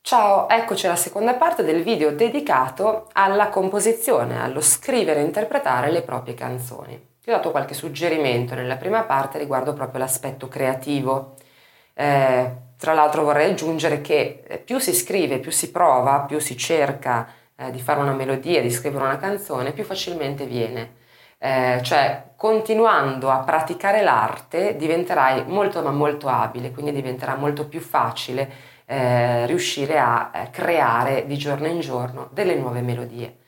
Ciao, eccoci alla seconda parte del video dedicato alla composizione, allo scrivere e interpretare le proprie canzoni. Ti ho dato qualche suggerimento nella prima parte riguardo proprio l'aspetto creativo. Eh, tra l'altro vorrei aggiungere che eh, più si scrive, più si prova, più si cerca eh, di fare una melodia, di scrivere una canzone, più facilmente viene. Eh, cioè continuando a praticare l'arte diventerai molto ma molto abile, quindi diventerà molto più facile eh, riuscire a eh, creare di giorno in giorno delle nuove melodie.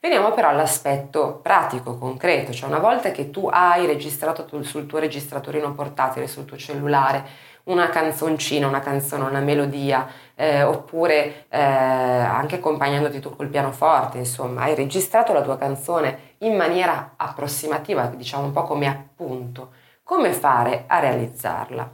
Veniamo però all'aspetto pratico, concreto, cioè una volta che tu hai registrato tu, sul tuo registratorino portatile, sul tuo cellulare, una canzoncina, una canzone, una melodia, eh, oppure eh, anche accompagnandoti tu col pianoforte, insomma, hai registrato la tua canzone in maniera approssimativa, diciamo un po' come appunto, come fare a realizzarla?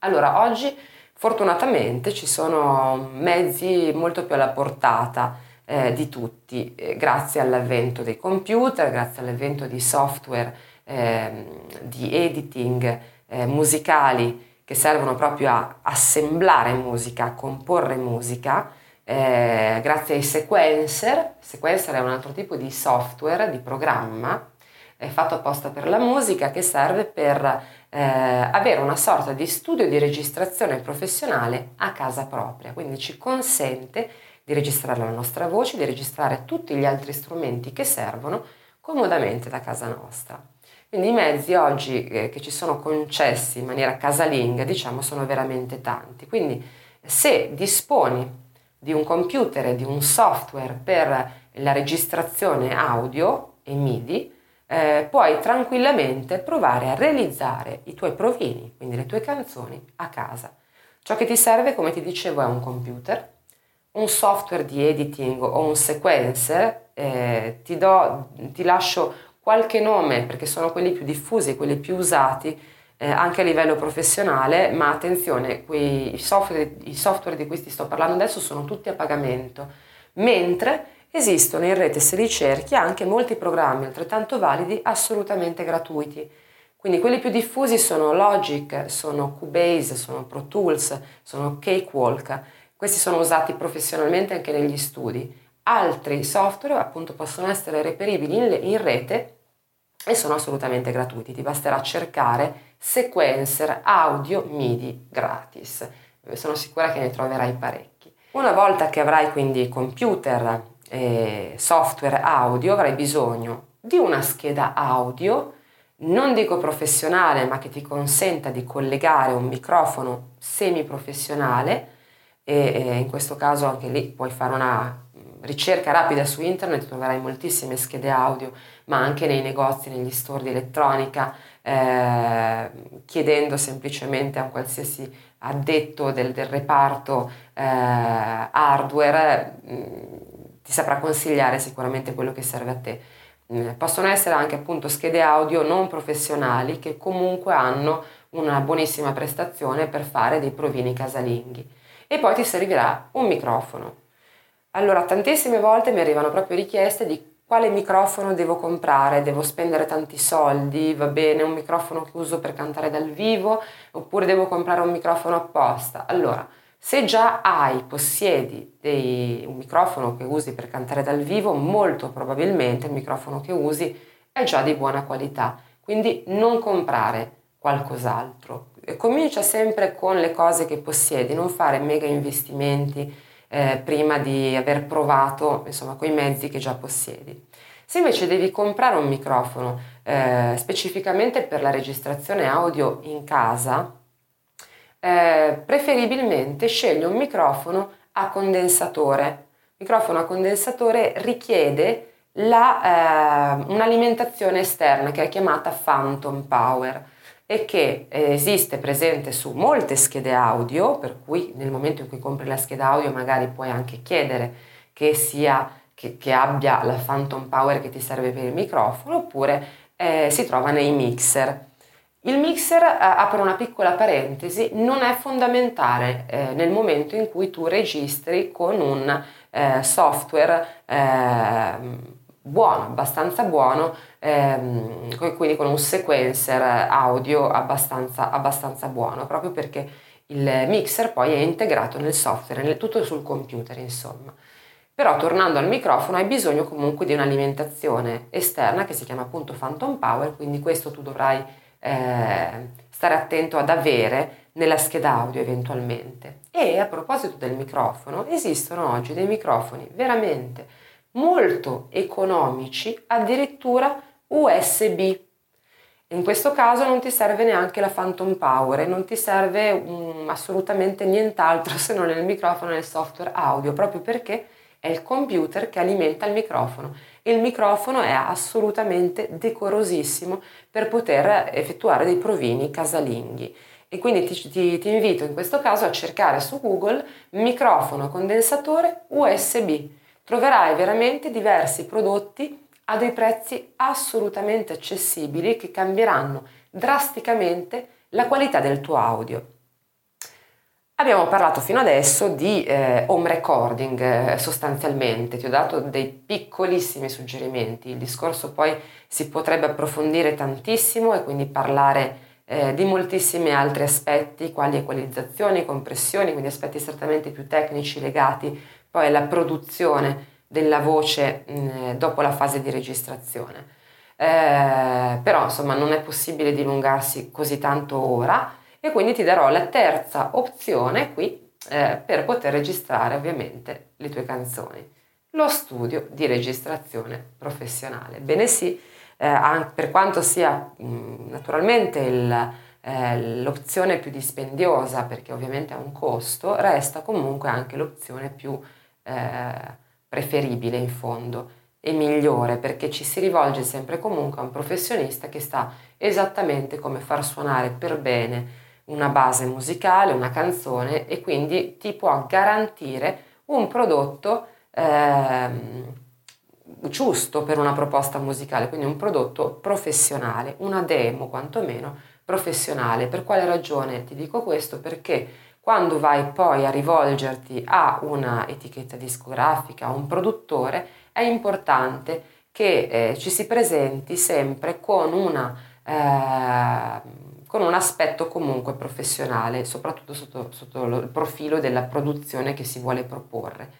Allora, oggi Fortunatamente ci sono mezzi molto più alla portata eh, di tutti, eh, grazie all'avvento dei computer, grazie all'avvento di software eh, di editing eh, musicali che servono proprio a assemblare musica, a comporre musica, eh, grazie ai sequencer. Sequencer è un altro tipo di software, di programma, è fatto apposta per la musica che serve per eh, avere una sorta di studio di registrazione professionale a casa propria, quindi ci consente di registrare la nostra voce, di registrare tutti gli altri strumenti che servono comodamente da casa nostra. Quindi i mezzi oggi eh, che ci sono concessi in maniera casalinga, diciamo, sono veramente tanti. Quindi se disponi di un computer e di un software per la registrazione audio e MIDI, eh, puoi tranquillamente provare a realizzare i tuoi provini, quindi le tue canzoni, a casa. Ciò che ti serve, come ti dicevo, è un computer, un software di editing o un sequencer, eh, ti, do, ti lascio qualche nome perché sono quelli più diffusi, quelli più usati eh, anche a livello professionale, ma attenzione, quei, i, software, i software di cui ti sto parlando adesso sono tutti a pagamento, mentre Esistono in rete se li cerchi anche molti programmi altrettanto validi assolutamente gratuiti. Quindi quelli più diffusi sono Logic, sono Cubase, sono Pro Tools, sono Cakewalk. Questi sono usati professionalmente anche negli studi. Altri software appunto possono essere reperibili in, in rete e sono assolutamente gratuiti. Ti basterà cercare sequencer audio MIDI gratis. Sono sicura che ne troverai parecchi. Una volta che avrai quindi computer eh, software audio avrai bisogno di una scheda audio, non dico professionale, ma che ti consenta di collegare un microfono semiprofessionale e, e in questo caso anche lì puoi fare una ricerca rapida su internet, troverai moltissime schede audio, ma anche nei negozi, negli store di elettronica, eh, chiedendo semplicemente a un qualsiasi addetto del, del reparto eh, hardware ti saprà consigliare sicuramente quello che serve a te. Mm, possono essere anche appunto schede audio non professionali che comunque hanno una buonissima prestazione per fare dei provini casalinghi. E poi ti servirà un microfono. Allora, tantissime volte mi arrivano proprio richieste di quale microfono devo comprare, devo spendere tanti soldi, va bene, un microfono che uso per cantare dal vivo, oppure devo comprare un microfono apposta. Allora, se già hai, possiedi dei, un microfono che usi per cantare dal vivo, molto probabilmente il microfono che usi è già di buona qualità, quindi non comprare qualcos'altro. Comincia sempre con le cose che possiedi, non fare mega investimenti eh, prima di aver provato insomma quei mezzi che già possiedi. Se invece devi comprare un microfono eh, specificamente per la registrazione audio in casa, eh, preferibilmente scegli un microfono a condensatore. Il microfono a condensatore richiede la, eh, un'alimentazione esterna che è chiamata Phantom Power e che eh, esiste presente su molte schede audio, per cui nel momento in cui compri la scheda audio magari puoi anche chiedere che, sia, che, che abbia la Phantom Power che ti serve per il microfono, oppure eh, si trova nei mixer. Il mixer, eh, apro una piccola parentesi, non è fondamentale eh, nel momento in cui tu registri con un eh, software eh, buono, abbastanza buono, ehm, quindi con un sequencer audio abbastanza, abbastanza buono, proprio perché il mixer poi è integrato nel software, nel, tutto sul computer insomma. Però tornando al microfono hai bisogno comunque di un'alimentazione esterna che si chiama appunto Phantom Power, quindi questo tu dovrai eh, stare attento ad avere nella scheda audio eventualmente. E a proposito del microfono, esistono oggi dei microfoni veramente molto economici, addirittura USB. In questo caso non ti serve neanche la Phantom Power non ti serve um, assolutamente nient'altro se non il microfono e il software audio, proprio perché è il computer che alimenta il microfono il microfono è assolutamente decorosissimo per poter effettuare dei provini casalinghi. E quindi ti, ti, ti invito in questo caso a cercare su Google microfono condensatore USB. Troverai veramente diversi prodotti a dei prezzi assolutamente accessibili che cambieranno drasticamente la qualità del tuo audio. Abbiamo parlato fino adesso di eh, home recording eh, sostanzialmente, ti ho dato dei piccolissimi suggerimenti, il discorso poi si potrebbe approfondire tantissimo e quindi parlare eh, di moltissimi altri aspetti, quali equalizzazioni, compressioni, quindi aspetti strettamente più tecnici legati poi alla produzione della voce mh, mm, dopo la fase di registrazione. Eh, però insomma non è possibile dilungarsi così tanto ora e quindi ti darò la terza opzione qui eh, per poter registrare ovviamente le tue canzoni. Lo studio di registrazione professionale. Bene sì, eh, per quanto sia mh, mm, naturalmente il, eh, l'opzione più dispendiosa perché ovviamente ha un costo, resta comunque anche l'opzione più eh, preferibile in fondo e migliore perché ci si rivolge sempre comunque a un professionista che sa esattamente come far suonare per bene una base musicale, una canzone e quindi ti può garantire un prodotto ehm, giusto per una proposta musicale, quindi un prodotto professionale, una demo quantomeno professionale. Per quale ragione ti dico questo? Perché quando vai poi a rivolgerti a una etichetta discografica, a un produttore, è importante che eh, ci si presenti sempre con una eh, con un aspetto comunque professionale, soprattutto sotto, sotto il profilo della produzione che si vuole proporre.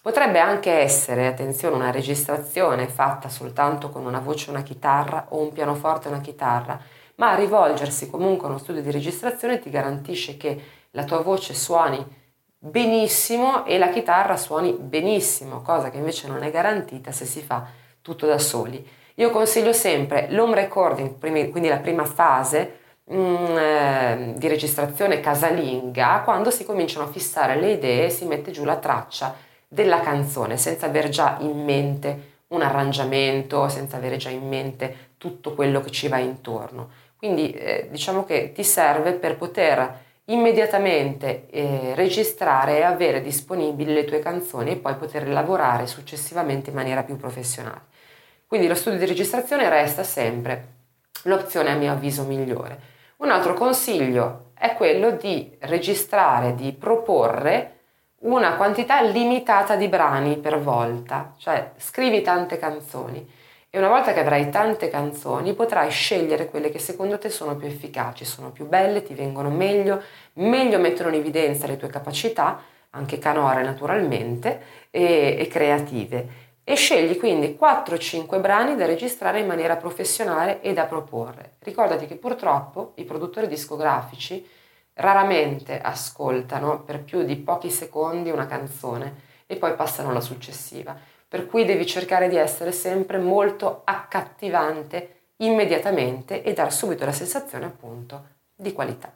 Potrebbe anche essere, attenzione, una registrazione fatta soltanto con una voce e una chitarra o un pianoforte e una chitarra, ma rivolgersi comunque a uno studio di registrazione ti garantisce che la tua voce suoni benissimo e la chitarra suoni benissimo, cosa che invece non è garantita se si fa tutto da soli. Io consiglio sempre l'home recording, quindi la prima fase, Mm, eh, di registrazione casalinga quando si cominciano a fissare le idee e si mette giù la traccia della canzone senza aver già in mente un arrangiamento, senza avere già in mente tutto quello che ci va intorno. Quindi eh, diciamo che ti serve per poter immediatamente eh, registrare e avere disponibili le tue canzoni e poi poter lavorare successivamente in maniera più professionale. Quindi lo studio di registrazione resta sempre l'opzione a mio avviso migliore. Un altro consiglio è quello di registrare, di proporre una quantità limitata di brani per volta, cioè scrivi tante canzoni e una volta che avrai tante canzoni potrai scegliere quelle che secondo te sono più efficaci, sono più belle, ti vengono meglio, meglio mettono in evidenza le tue capacità, anche canore naturalmente, e, e creative e scegli quindi 4-5 brani da registrare in maniera professionale e da proporre. Ricordati che purtroppo i produttori discografici raramente ascoltano per più di pochi secondi una canzone e poi passano alla successiva, per cui devi cercare di essere sempre molto accattivante immediatamente e dar subito la sensazione appunto di qualità.